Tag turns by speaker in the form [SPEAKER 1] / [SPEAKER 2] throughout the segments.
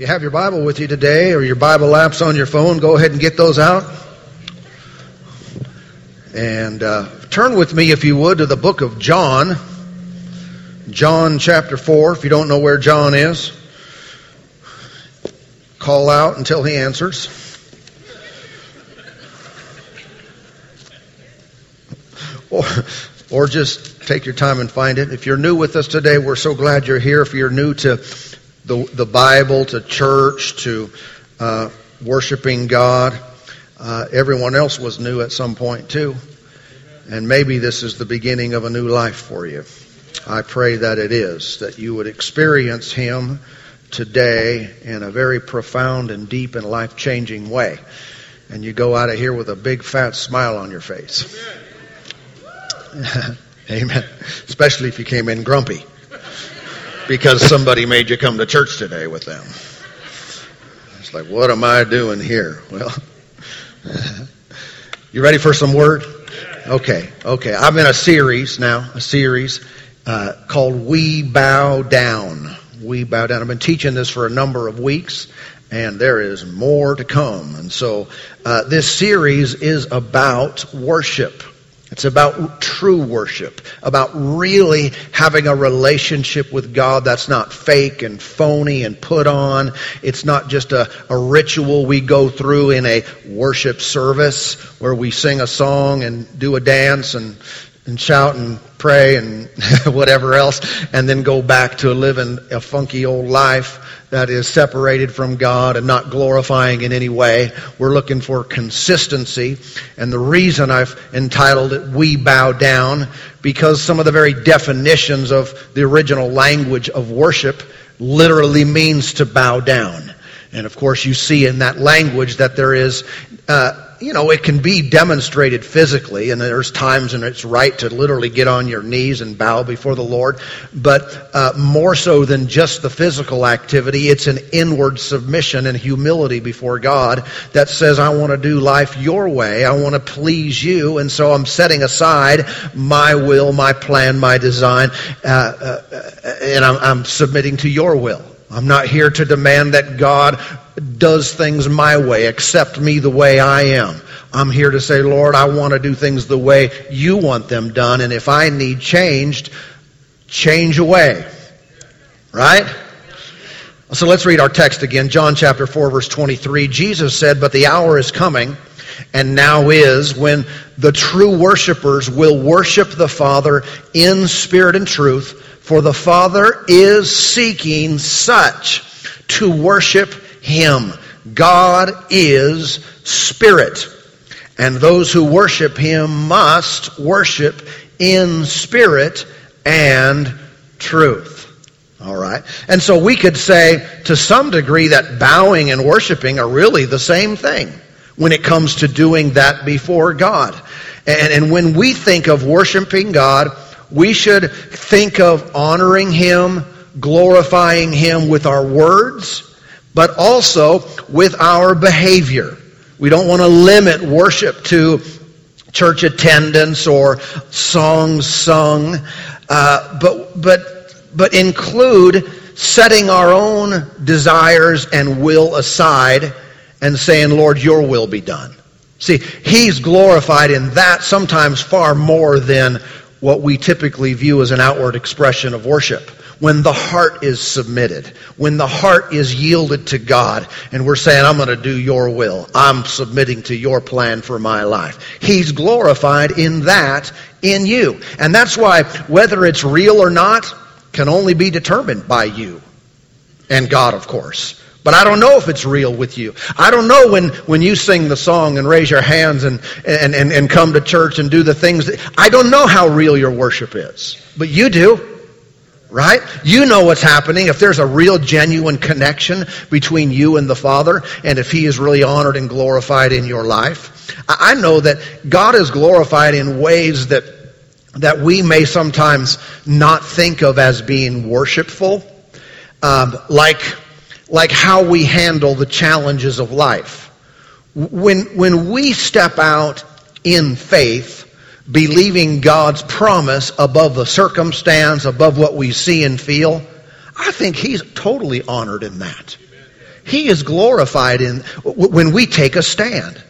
[SPEAKER 1] You have your Bible with you today or your Bible apps on your phone, go ahead and get those out. And uh, turn with me, if you would, to the book of John. John chapter 4, if you don't know where John is. Call out until he answers. Or, or just take your time and find it. If you're new with us today, we're so glad you're here. If you're new to the, the Bible, to church, to uh, worshiping God, uh, everyone else was new at some point too. And maybe this is the beginning of a new life for you. I pray that it is, that you would experience Him today in a very profound and deep and life changing way. And you go out of here with a big fat smile on your face. Amen. Especially if you came in grumpy because somebody made you come to church today with them. It's like, what am I doing here? Well, you ready for some word? Okay, okay. I'm in a series now, a series uh, called We Bow Down. We Bow Down. I've been teaching this for a number of weeks, and there is more to come. And so uh, this series is about worship. It's about true worship, about really having a relationship with God that's not fake and phony and put on. It's not just a, a ritual we go through in a worship service where we sing a song and do a dance and, and shout and pray and whatever else, and then go back to living a funky old life that is separated from God and not glorifying in any way. We're looking for consistency. And the reason I've entitled it We Bow Down, because some of the very definitions of the original language of worship literally means to bow down. And of course, you see in that language that there is uh, you know, it can be demonstrated physically, and there's times when it's right to literally get on your knees and bow before the Lord. But uh, more so than just the physical activity, it's an inward submission and humility before God that says, I want to do life your way. I want to please you. And so I'm setting aside my will, my plan, my design, uh, uh, and I'm, I'm submitting to your will. I'm not here to demand that God does things my way, accept me the way I am. I'm here to say, Lord, I want to do things the way you want them done, and if I need changed, change away. Right? So let's read our text again. John chapter 4 verse 23. Jesus said, But the hour is coming, and now is, when the true worshipers will worship the Father in spirit and truth, for the Father is seeking such to worship him. God is spirit. And those who worship him must worship in spirit and truth. All right. And so we could say to some degree that bowing and worshiping are really the same thing when it comes to doing that before God. And, and when we think of worshiping God, we should think of honoring Him, glorifying Him with our words, but also with our behavior. We don't want to limit worship to church attendance or songs sung, uh, but but but include setting our own desires and will aside and saying, "Lord, Your will be done." See, He's glorified in that sometimes far more than what we typically view as an outward expression of worship when the heart is submitted, when the heart is yielded to God, and we're saying, I'm going to do your will. I'm submitting to your plan for my life. He's glorified in that in you. And that's why whether it's real or not can only be determined by you and God, of course. But I don't know if it's real with you. I don't know when, when you sing the song and raise your hands and, and, and, and come to church and do the things that, I don't know how real your worship is. But you do. Right? You know what's happening. If there's a real genuine connection between you and the Father, and if He is really honored and glorified in your life, I know that God is glorified in ways that, that we may sometimes not think of as being worshipful. Um, like, like how we handle the challenges of life. When, when we step out in faith, believing God's promise above the circumstance, above what we see and feel, I think He's totally honored in that. He is glorified in when we take a stand.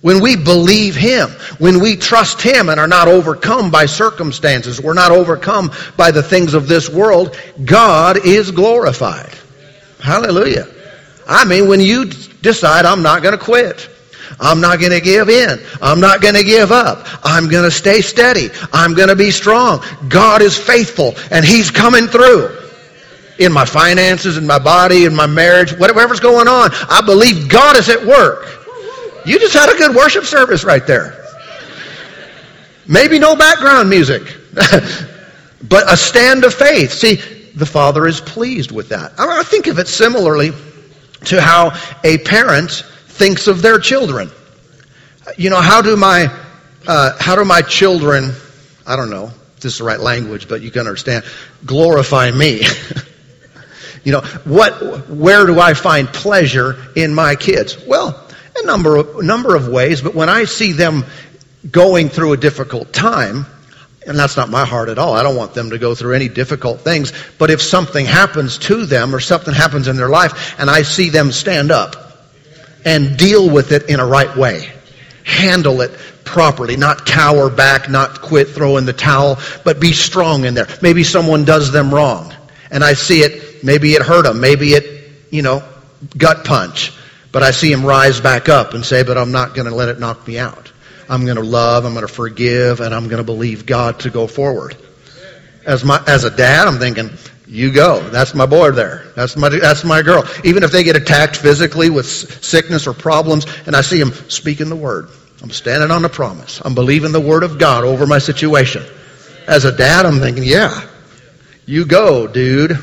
[SPEAKER 1] When we believe Him, when we trust Him and are not overcome by circumstances, we're not overcome by the things of this world, God is glorified. Hallelujah. I mean, when you decide, I'm not going to quit. I'm not going to give in. I'm not going to give up. I'm going to stay steady. I'm going to be strong. God is faithful and He's coming through. In my finances, in my body, in my marriage, whatever's going on, I believe God is at work. You just had a good worship service right there. Maybe no background music, but a stand of faith. See, the Father is pleased with that. I think of it similarly to how a parent thinks of their children. You know, how do my uh, how do my children? I don't know if this is the right language, but you can understand. Glorify me. you know, what? Where do I find pleasure in my kids? Well, a number of, number of ways, but when I see them going through a difficult time, and that's not my heart at all. I don't want them to go through any difficult things. But if something happens to them or something happens in their life and I see them stand up and deal with it in a right way, handle it properly, not cower back, not quit, throw in the towel, but be strong in there. Maybe someone does them wrong and I see it, maybe it hurt them, maybe it, you know, gut punch. But I see him rise back up and say, but I'm not going to let it knock me out. I'm going to love, I'm going to forgive, and I'm going to believe God to go forward. As my, as a dad, I'm thinking, you go. That's my boy there. That's my, that's my girl. Even if they get attacked physically with sickness or problems, and I see them speaking the word. I'm standing on the promise. I'm believing the word of God over my situation. As a dad, I'm thinking, yeah, you go, dude.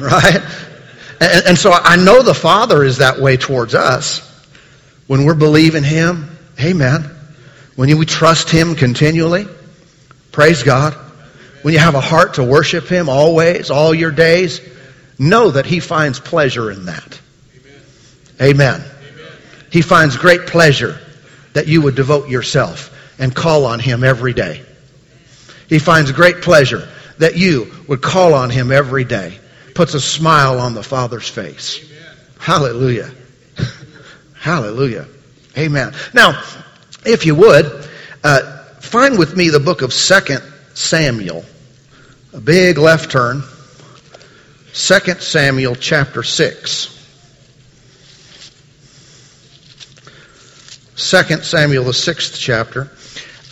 [SPEAKER 1] right? And, and so I know the Father is that way towards us. When we're believing Him, amen. When we trust Him continually, praise God. When you have a heart to worship Him always, all your days, know that He finds pleasure in that. Amen. Amen. He finds great pleasure that you would devote yourself and call on Him every day. He finds great pleasure that you would call on Him every day puts a smile on the Father's face. Hallelujah. Hallelujah. Amen. Now, if you would, uh, find with me the book of Second Samuel. A big left turn. Second Samuel chapter 6. 2 Samuel, the sixth chapter.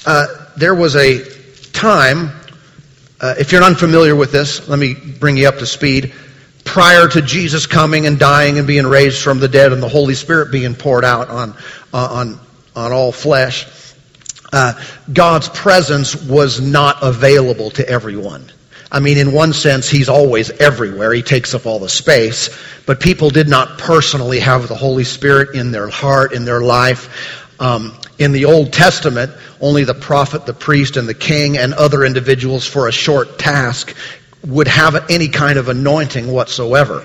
[SPEAKER 1] Uh, there was a time uh, if you're unfamiliar with this, let me bring you up to speed. Prior to Jesus coming and dying and being raised from the dead and the Holy Spirit being poured out on, uh, on, on all flesh, uh, God's presence was not available to everyone. I mean, in one sense, He's always everywhere. He takes up all the space. But people did not personally have the Holy Spirit in their heart, in their life. Um, in the Old Testament, only the prophet, the priest, and the king and other individuals for a short task would have any kind of anointing whatsoever.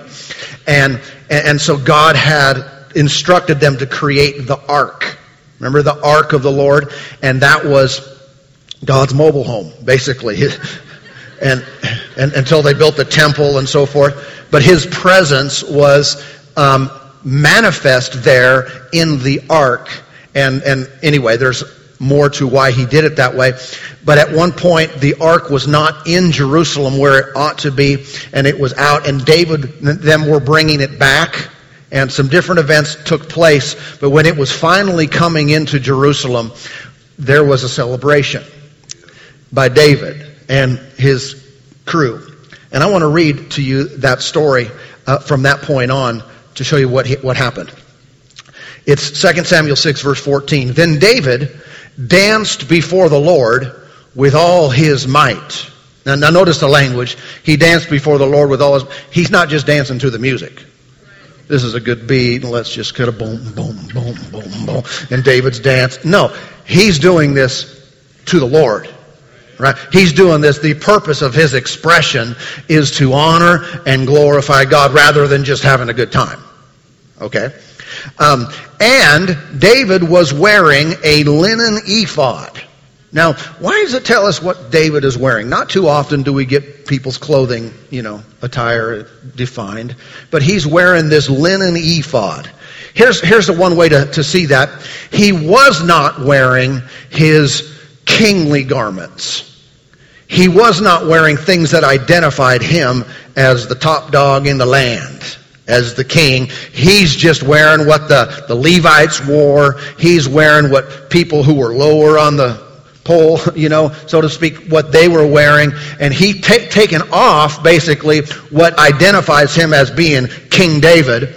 [SPEAKER 1] And, and so God had instructed them to create the ark. Remember the ark of the Lord? And that was God's mobile home, basically. and, and until they built the temple and so forth. But his presence was um, manifest there in the ark and, and anyway, there's more to why he did it that way. But at one point, the ark was not in Jerusalem where it ought to be, and it was out, and David, them were bringing it back, and some different events took place. But when it was finally coming into Jerusalem, there was a celebration by David and his crew. And I want to read to you that story uh, from that point on to show you what, what happened. It's 2 Samuel 6 verse 14. Then David danced before the Lord with all his might. Now, now notice the language. He danced before the Lord with all his, he's not just dancing to the music. This is a good beat, and let's just kind of boom, boom, boom, boom, boom. And David's dance. No, he's doing this to the Lord. Right? He's doing this. The purpose of his expression is to honor and glorify God rather than just having a good time. Okay? Um, and David was wearing a linen ephod. Now, why does it tell us what David is wearing? Not too often do we get people's clothing, you know, attire defined, but he's wearing this linen ephod. Here's, here's the one way to, to see that. He was not wearing his kingly garments. He was not wearing things that identified him as the top dog in the land, as the king. He's just wearing what the, the Levites wore. He's wearing what people who were lower on the pole, you know, so to speak, what they were wearing. And he ta- taken off basically what identifies him as being King David.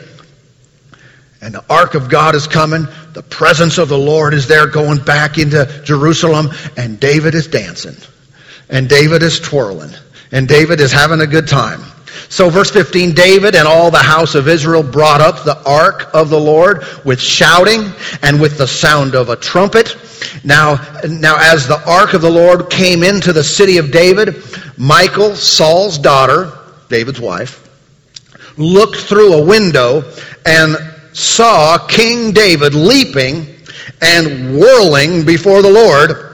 [SPEAKER 1] And the ark of God is coming. The presence of the Lord is there going back into Jerusalem. And David is dancing and David is twirling, and David is having a good time. So verse 15, David and all the house of Israel brought up the ark of the Lord with shouting and with the sound of a trumpet. Now, now as the ark of the Lord came into the city of David, Michal, Saul's daughter, David's wife, looked through a window and saw King David leaping and whirling before the Lord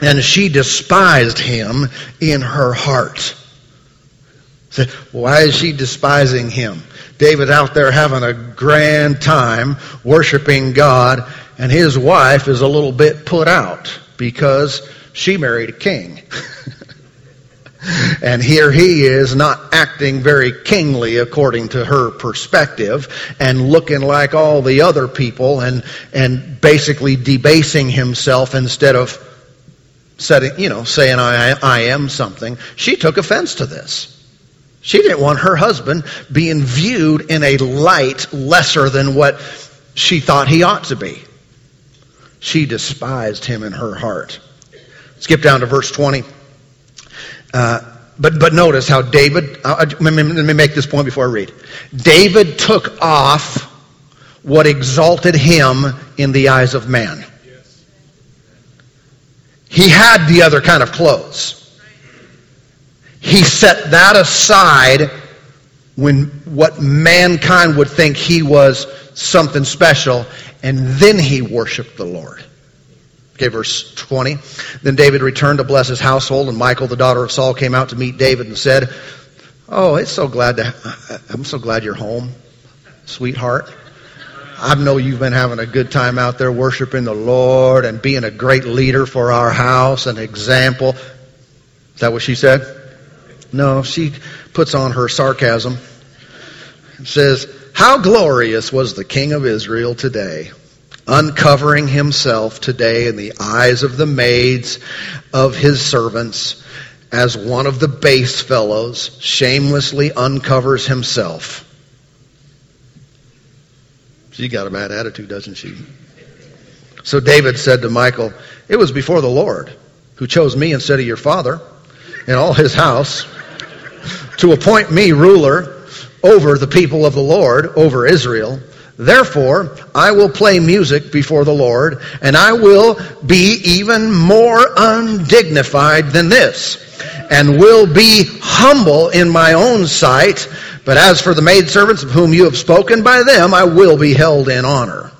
[SPEAKER 1] and she despised him in her heart. Said, why is she despising him? David out there having a grand time worshiping God, and his wife is a little bit put out because she married a king. and here he is not acting very kingly according to her perspective and looking like all the other people and, and basically debasing himself instead of setting, you know, saying I, I am something. She took offense to this. She didn't want her husband being viewed in a light lesser than what she thought he ought to be. She despised him in her heart. Skip down to verse 20. Uh, but, but notice how David, uh, let me make this point before I read. David took off what exalted him in the eyes of man. He had the other kind of clothes. He set that aside when what mankind would think he was something special, and then he worshiped the Lord. Okay, verse 20. Then David returned to bless his household, and Michal, the daughter of Saul, came out to meet David and said, Oh, it's so glad to, I'm so glad you're home, sweetheart. I know you've been having a good time out there worshiping the Lord and being a great leader for our house, an example. Is that what she said? No, she puts on her sarcasm and says, How glorious was the King of Israel today, uncovering himself today in the eyes of the maids of his servants, as one of the base fellows shamelessly uncovers himself. She got a bad attitude, doesn't she? So David said to Michal, It was before the Lord who chose me instead of your father and all his house to appoint me ruler over the people of the Lord, over Israel. Therefore, I will play music before the Lord, and I will be even more undignified than this, and will be humble in my own sight but as for the maidservants of whom you have spoken, by them I will be held in honor.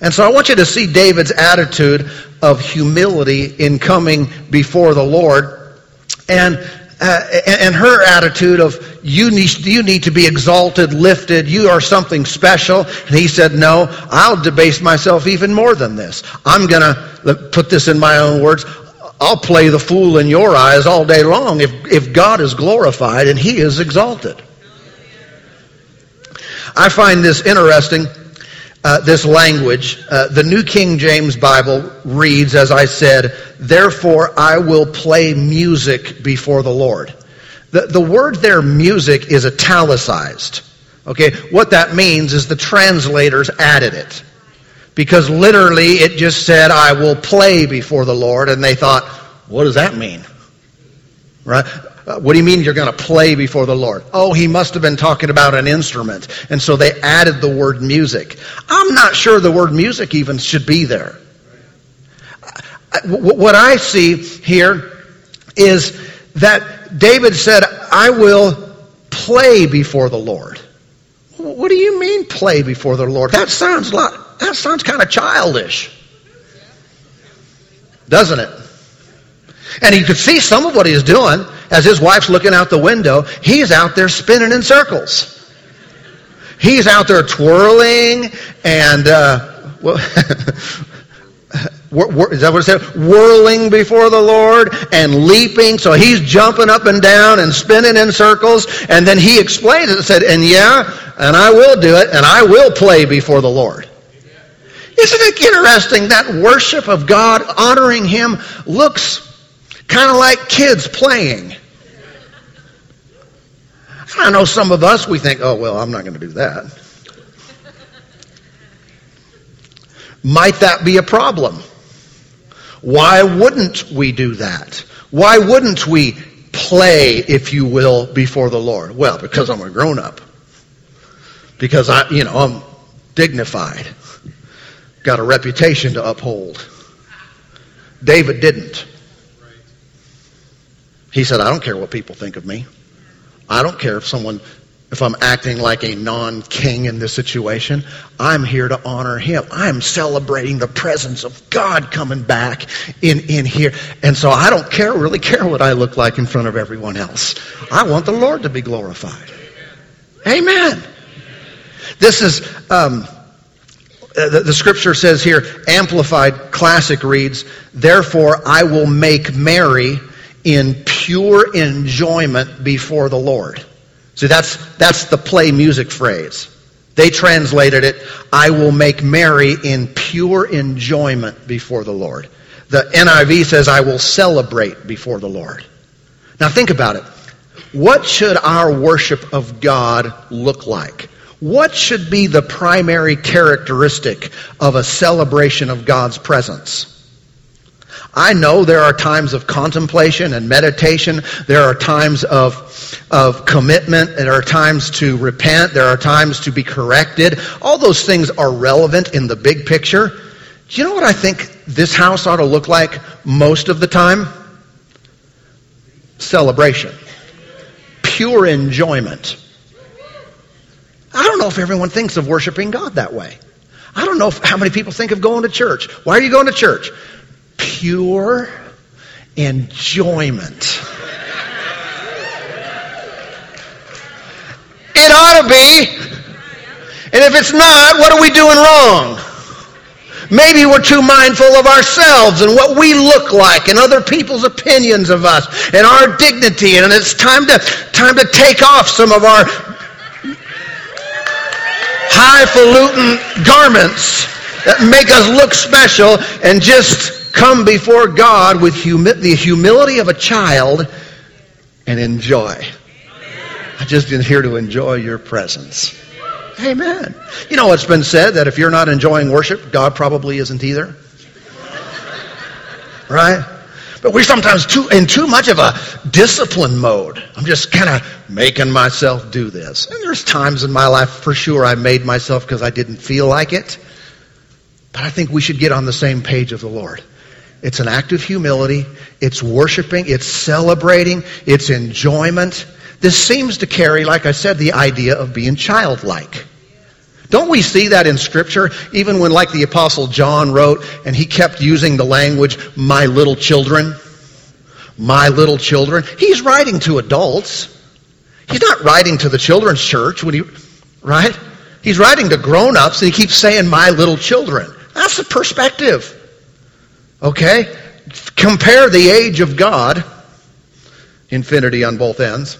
[SPEAKER 1] And so I want you to see David's attitude of humility in coming before the Lord and, uh, and her attitude of you need, you need to be exalted, lifted, you are something special. And he said, no, I'll debase myself even more than this. I'm going to put this in my own words. I'll play the fool in your eyes all day long if, if God is glorified and he is exalted. I find this interesting, uh, this language. Uh, the New King James Bible reads, as I said, Therefore I will play music before the Lord. The, the word there, music, is italicized. Okay, what that means is the translators added it. Because literally it just said, I will play before the Lord, and they thought, what does that mean? Right? Uh, what do you mean you're going to play before the Lord? Oh, he must have been talking about an instrument. And so they added the word music. I'm not sure the word music even should be there. What I see here is that David said, I will play before the Lord. What do you mean play before the Lord? That sounds like, that sounds kind of childish. Doesn't it? And you could see some of what he's doing as his wife's looking out the window. He's out there spinning in circles. He's out there twirling and, uh, well, is that what it said? Whirling before the Lord and leaping. So he's jumping up and down and spinning in circles. And then he explained it and said, and yeah, and I will do it, and I will play before the Lord. Isn't it interesting that worship of God, honoring Him, looks kind of like kids playing? I know some of us, we think, oh, well, I'm not going to do that. Might that be a problem? Why wouldn't we do that? Why wouldn't we play, if you will, before the Lord? Well, because I'm a grown up. Because I, you know, I'm dignified. Got a reputation to uphold. David didn't. He said, I don't care what people think of me. I don't care if someone, if I'm acting like a non-king in this situation. I'm here to honor him. I'm celebrating the presence of God coming back in, in here. And so I don't care, really care what I look like in front of everyone else. I want the Lord to be glorified. Amen. This is, um, the, the, scripture says here, Amplified Classic reads, Therefore I will make merry in pure enjoyment before the Lord. See, that's, that's the play music phrase. They translated it, I will make merry in pure enjoyment before the Lord. The NIV says, I will celebrate before the Lord. Now think about it. What should our worship of God look like? What should be the primary characteristic of a celebration of God's presence? I know there are times of contemplation and meditation. There are times of, of commitment. There are times to repent. There are times to be corrected. All those things are relevant in the big picture. Do you know what I think this house ought to look like most of the time? Celebration. Pure enjoyment. I don't know if everyone thinks of worshiping God that way. I don't know if, how many people think of going to church. Why are you going to church? Pure enjoyment. It ought to be. And if it's not, what are we doing wrong? Maybe we're too mindful of ourselves and what we look like and other people's opinions of us and our dignity. And it's time to, time to take off some of our highfalutin garments that make us look special and just come before God with humi- the humility of a child and enjoy. I just been here to enjoy your presence. Amen. You know, it's been said that if you're not enjoying worship, God probably isn't either. Right? But we're sometimes too in too much of a discipline mode. I'm just kind of making myself do this. And there's times in my life for sure I made myself because I didn't feel like it. But I think we should get on the same page of the Lord. It's an act of humility. It's worshiping. It's celebrating. It's enjoyment. This seems to carry, like I said, the idea of being childlike. Don't we see that in Scripture? Even when, like the Apostle John wrote, and he kept using the language, my little children. My little children. He's writing to adults. He's not writing to the children's church when he, right? He's writing to grown ups and he keeps saying, my little children. That's the perspective. Okay? Compare the age of God, infinity on both ends,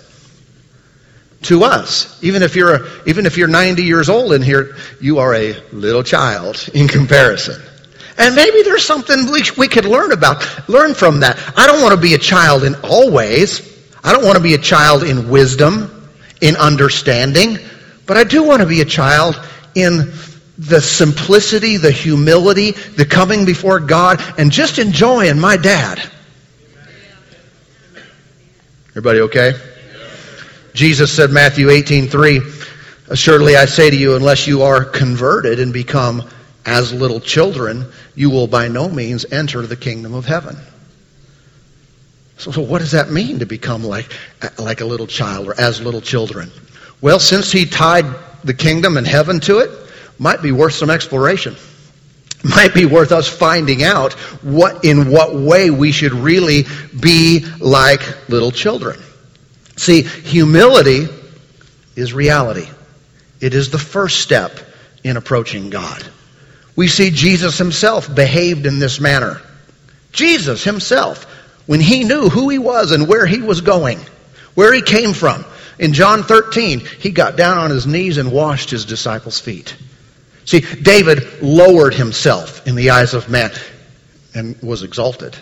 [SPEAKER 1] to us. Even if you're a, even if you're 90 years old in here, you are a little child in comparison. And maybe there's something we, we could learn about, learn from that. I don't want to be a child in all ways. I don't want to be a child in wisdom, in understanding, but I do want to be a child in the simplicity, the humility, the coming before God, and just enjoying my dad. Everybody okay? Jesus said, Matthew 18, 3, Assuredly I say to you, unless you are converted and become as little children, you will by no means enter the kingdom of heaven. So, so what does that mean to become like, like a little child or as little children? Well, since he tied the kingdom and heaven to it, might be worth some exploration. might be worth us finding out what in what way we should really be like little children. See, humility is reality. It is the first step in approaching God. We see Jesus himself behaved in this manner. Jesus himself, when he knew who he was and where he was going, where he came from, in John 13, he got down on his knees and washed his disciples' feet. See, David lowered himself in the eyes of man and was exalted.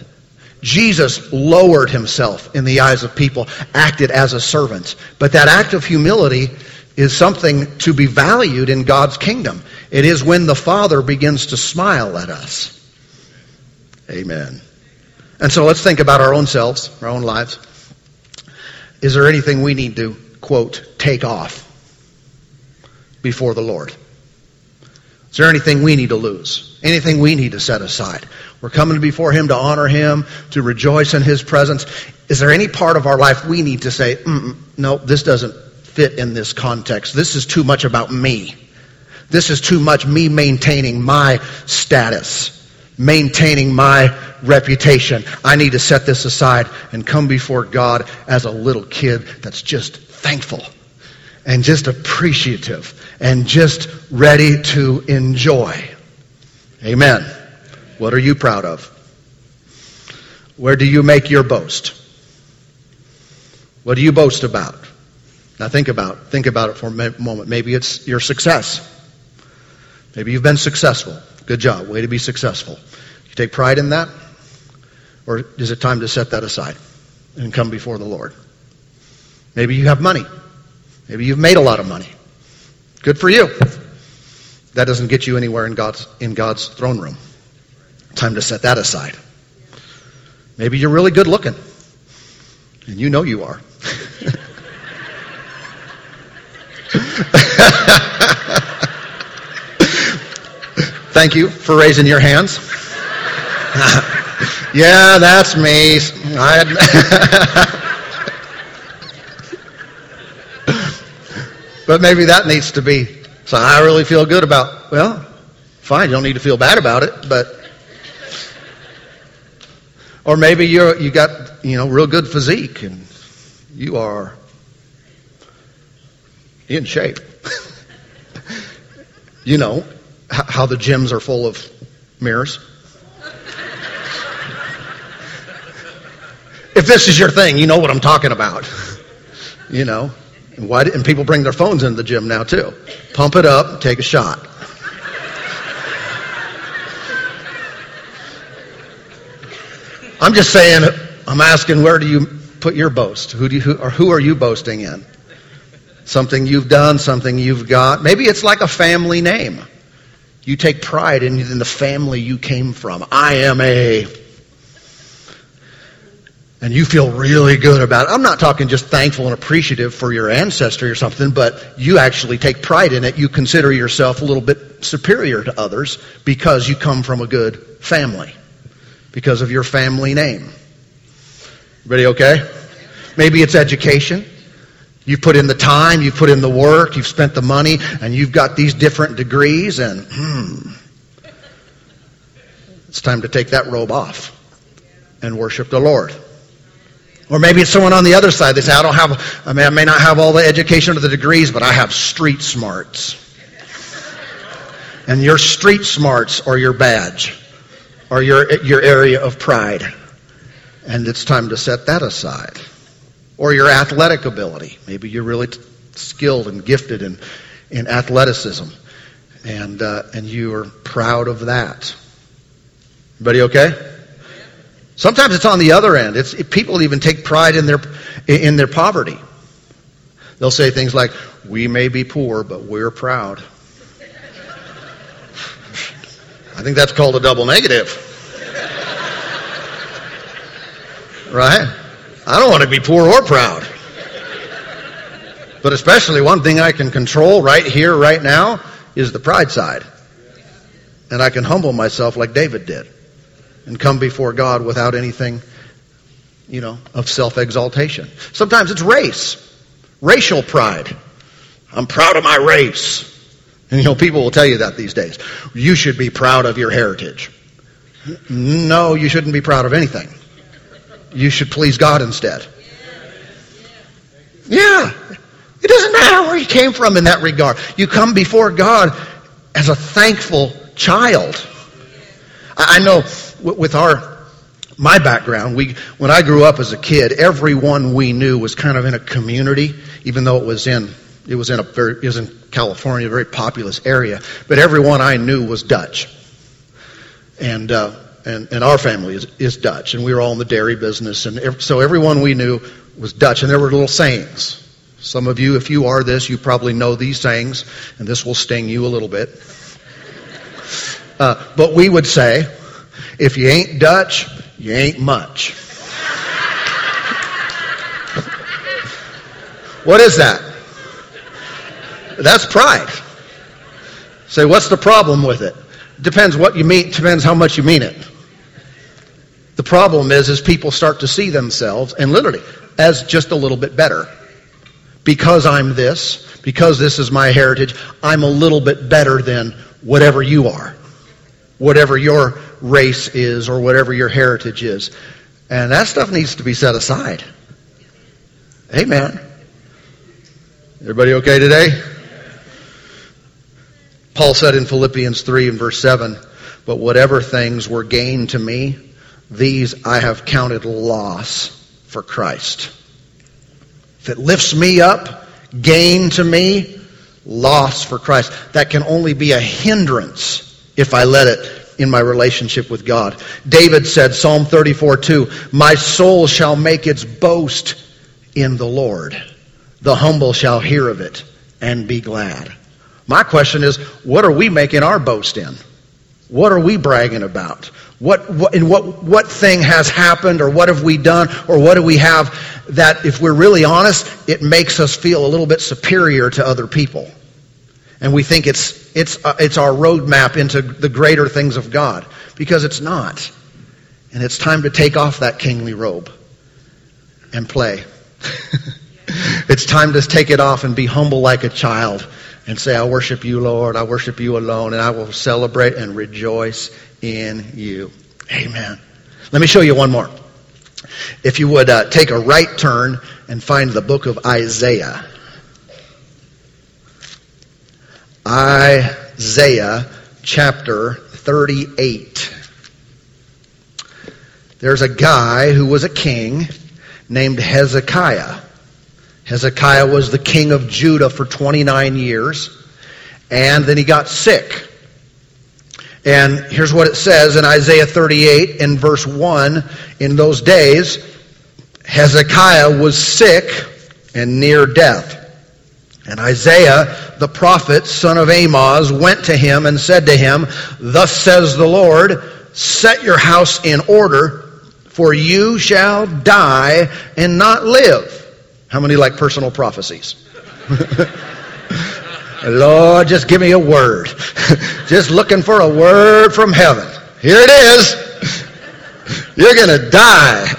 [SPEAKER 1] Jesus lowered himself in the eyes of people, acted as a servant. But that act of humility is something to be valued in God's kingdom. It is when the Father begins to smile at us. Amen. And so let's think about our own selves, our own lives. Is there anything we need to, quote, take off before the Lord? Is there anything we need to lose? Anything we need to set aside? We're coming before Him to honor Him, to rejoice in His presence. Is there any part of our life we need to say, no, this doesn't fit in this context. This is too much about me. This is too much me maintaining my status, maintaining my reputation. I need to set this aside and come before God as a little kid that's just thankful and just appreciative and just ready to enjoy. Amen. What are you proud of? Where do you make your boast? What do you boast about? Now think about think about it for a moment. Maybe it's your success. Maybe you've been successful. Good job. Way to be successful. You take pride in that? Or is it time to set that aside and come before the Lord? Maybe you have money. Maybe you've made a lot of money. Good for you. That doesn't get you anywhere in God's, in God's throne room. Time to set that aside. Maybe you're really good looking. And you know you are. Thank you for raising your hands. yeah, that's me. but maybe that needs to be. So I really feel good about. Well, fine. You don't need to feel bad about it, but. Or maybe you're you got you know real good physique and you are in shape. you know how the gyms are full of mirrors. if this is your thing, you know what I'm talking about. you know, and why? And people bring their phones into the gym now too. Pump it up, take a shot. I'm just saying. I'm asking, where do you put your boast? Who do you, who, or who are you boasting in? Something you've done, something you've got. Maybe it's like a family name. You take pride in, in the family you came from. I am a. And you feel really good about it. I'm not talking just thankful and appreciative for your ancestry or something, but you actually take pride in it. You consider yourself a little bit superior to others because you come from a good family, because of your family name. Everybody okay? Maybe it's education. You've put in the time, you've put in the work, you've spent the money, and you've got these different degrees, and hmm, it's time to take that robe off and worship the Lord. Or maybe it's someone on the other side. They say, I don't have, I, mean, I may not have all the education or the degrees, but I have street smarts. And your street smarts are your badge or your, your area of pride. And it's time to set that aside or your athletic ability. Maybe you're really t- skilled and gifted in, in athleticism, and, uh, and you are proud of that. Everybody okay? Sometimes it's on the other end. It's, people even take pride in their, in their poverty. They'll say things like, We may be poor, but we're proud. I think that's called a double negative. Right? I don't want to be poor or proud. But especially one thing I can control right here, right now, is the pride side. And I can humble myself like David did and come before God without anything, you know, of self exaltation. Sometimes it's race, racial pride. I'm proud of my race. And you know, people will tell you that these days. You should be proud of your heritage. No, you shouldn't be proud of anything. You should please God instead. Yeah. It doesn't matter where you came from in that regard. You come before God as a thankful child. I know with our my background, we when I grew up as a kid, everyone we knew was kind of in a community, even though it was in it was in a very it was in California, a very populous area. But everyone I knew was Dutch, and uh, and and our family is is Dutch, and we were all in the dairy business, and so everyone we knew was Dutch, and there were little sayings. Some of you, if you are this, you probably know these sayings, and this will sting you a little bit. Uh, but we would say, if you ain't Dutch, you ain't much. what is that? That's pride. Say, what's the problem with it? Depends what you mean, depends how much you mean it. The problem is, is people start to see themselves, and literally, as just a little bit better. Because I'm this, because this is my heritage, I'm a little bit better than whatever you are. Whatever your race is or whatever your heritage is. And that stuff needs to be set aside. Amen. Everybody okay today? Paul said in Philippians 3 and verse 7, But whatever things were gain to me, these I have counted loss for Christ. If it lifts me up, gain to me, loss for Christ. That can only be a hindrance if I let it in my relationship with God. David said, Psalm 34 2, My soul shall make its boast in the Lord. The humble shall hear of it and be glad. My question is, what are we making our boast in? What are we bragging about? What, what, in what, what thing has happened or what have we done or what do we have that, if we're really honest, it makes us feel a little bit superior to other people? And we think it's, it's, uh, it's our roadmap into the greater things of God because it's not. And it's time to take off that kingly robe and play. it's time to take it off and be humble like a child and say, I worship you, Lord. I worship you alone, and I will celebrate and rejoice in you. Amen. Let me show you one more. If you would uh, take a right turn and find the book of Isaiah. Isaiah chapter 38. There's a guy who was a king named Hezekiah. Hezekiah was the king of Judah for 29 years, and then he got sick. And here's what it says in Isaiah 38 in verse 1 In those days, Hezekiah was sick and near death. And Isaiah, the prophet, son of Amoz, went to him and said to him, Thus says the Lord, set your house in order, for you shall die and not live. How many like personal prophecies? Lord, just give me a word. just looking for a word from heaven. Here it is. You're going to die.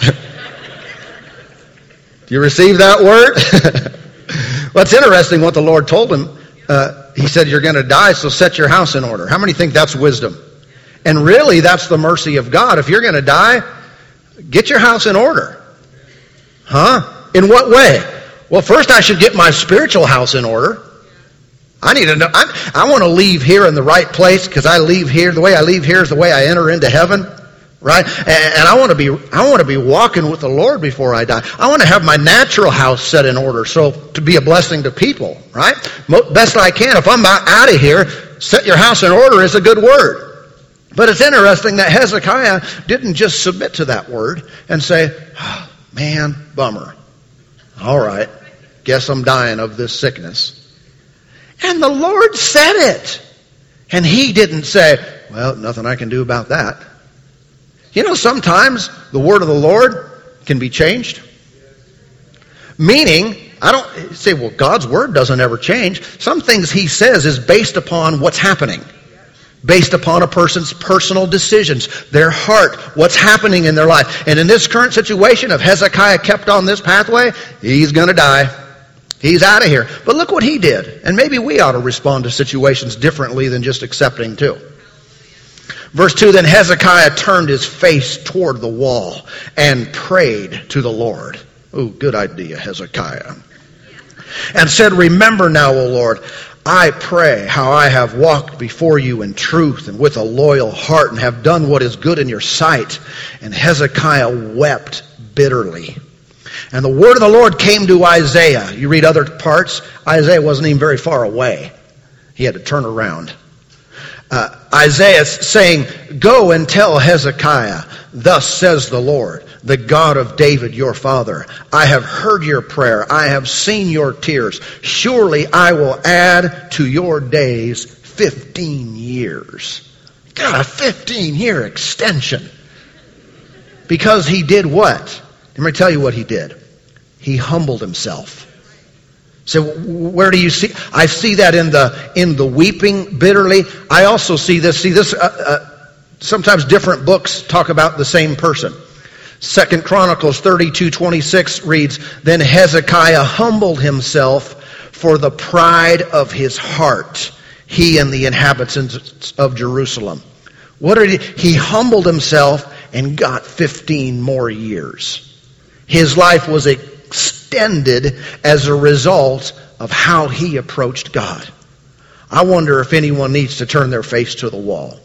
[SPEAKER 1] Do you receive that word? well, it's interesting what the Lord told him. Uh, he said, You're going to die, so set your house in order. How many think that's wisdom? And really, that's the mercy of God. If you're going to die, get your house in order. Huh? In what way? Well, first I should get my spiritual house in order. I need to know. I, I want to leave here in the right place because I leave here. The way I leave here is the way I enter into heaven, right? And, I want to be. I want to be walking with the Lord before I die. I want to have my natural house set in order, so to be a blessing to people, right? Best I can. If I'm out of here, set your house in order is a good word. But it's interesting that Hezekiah didn't just submit to that word and say, oh, "Man, bummer." All right, guess I'm dying of this sickness. And the Lord said it. And he didn't say, well, nothing I can do about that. You know, sometimes the word of the Lord can be changed. Meaning, I don't say, well, God's word doesn't ever change. Some things he says is based upon what's happening, based upon a person's personal decisions, their heart, what's happening in their life. And in this current situation, if Hezekiah kept on this pathway, he's going to die. He's out of here. But look what he did. And maybe we ought to respond to situations differently than just accepting too. Verse 2 Then Hezekiah turned his face toward the wall and prayed to the Lord. Oh, good idea, Hezekiah. And said, Remember now, O Lord, I pray how I have walked before you in truth and with a loyal heart and have done what is good in your sight. And Hezekiah wept bitterly. And the word of the Lord came to Isaiah. You read other parts, Isaiah wasn't even very far away. He had to turn around. Uh, Isaiah saying, Go and tell Hezekiah, thus says the Lord, the God of David your father, I have heard your prayer, I have seen your tears. Surely I will add to your days 15 years. Got a 15 year extension. Because he did what? Let me tell you what he did. He humbled himself. So where do you see? I see that in the in the weeping bitterly. I also see this. See this. Uh, uh, sometimes different books talk about the same person. Second Chronicles thirty two twenty six reads, "Then Hezekiah humbled himself for the pride of his heart, he and the inhabitants of Jerusalem." What did he? He humbled himself and got fifteen more years. His life was extended as a result of how he approached God. I wonder if anyone needs to turn their face to the wall.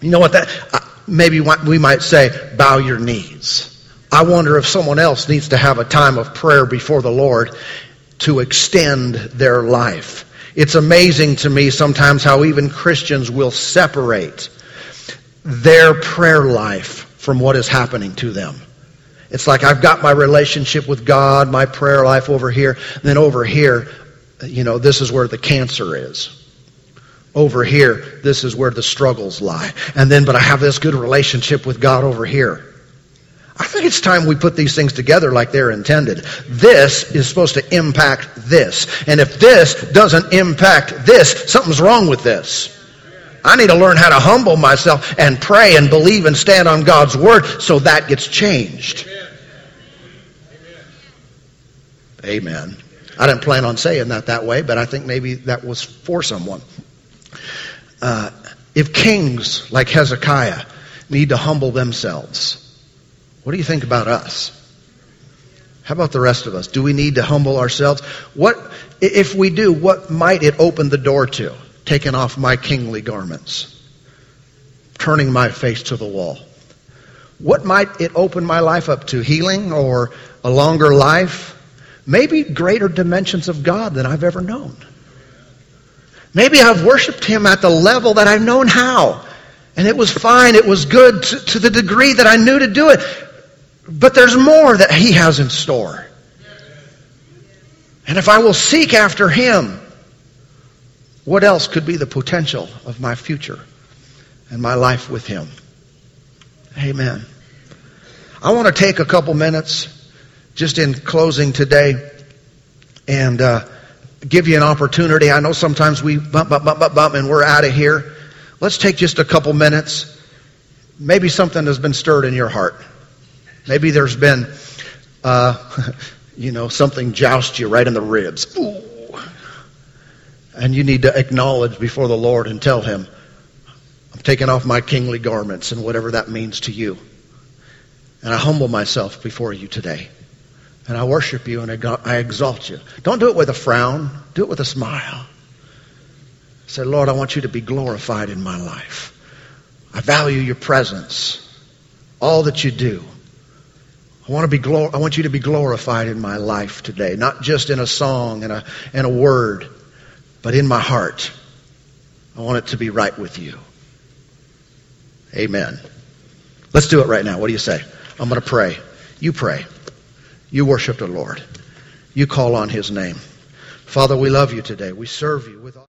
[SPEAKER 1] You know what that, uh, maybe we might say, bow your knees. I wonder if someone else needs to have a time of prayer before the Lord to extend their life. It's amazing to me sometimes how even Christians will separate their prayer life from what is happening to them. It's like I've got my relationship with God, my prayer life over here, and then over here, you know, this is where the cancer is. Over here, this is where the struggles lie. And then, but I have this good relationship with God over here. I think it's time we put these things together like they're intended. This is supposed to impact this. And if this doesn't impact this, something's wrong with this. I need to learn how to humble myself and pray and believe and stand on God's word so that gets changed. Amen. I didn't plan on saying that that way, but I think maybe that was for someone. Uh, if kings like Hezekiah need to humble themselves, what do you think about us? How about the rest of us? Do we need to humble ourselves? What, if we do, what might it open the door to? Taking off my kingly garments, turning my face to the wall. What might it open my life up to? Healing or a longer life? maybe greater dimensions of God than I've ever known. Maybe I've worshiped Him at the level that I've known how. And it was fine, it was good to, to the degree that I knew to do it. But there's more that He has in store. And if I will seek after Him, what else could be the potential of my future and my life with Him? Amen. I want to take a couple minutes just in closing today and uh, give you an opportunity. I know sometimes we bump, bump, bump, bump, bump, and we're out of here. Let's take just a couple minutes. Maybe something has been stirred in your heart. Maybe there's been, uh, you know, something joust you right in the ribs. Ooh. And you need to acknowledge before the Lord and tell Him, I'm taking off my kingly garments and whatever that means to you. And I humble myself before you today. And I worship you and I exalt you. Don't do it with a frown. Do it with a smile. Say, Lord, I want you to be glorified in my life. I value your presence. All that you do. I want, to be glor- I want you to be glorified in my life today. Not just in a song and a, and a word, but in my heart. I want it to be right with you. Amen. Let's do it right now. What do you say? I'm going to pray. You pray. You worship the Lord. You call on His name. Father, we love you today. We serve you with all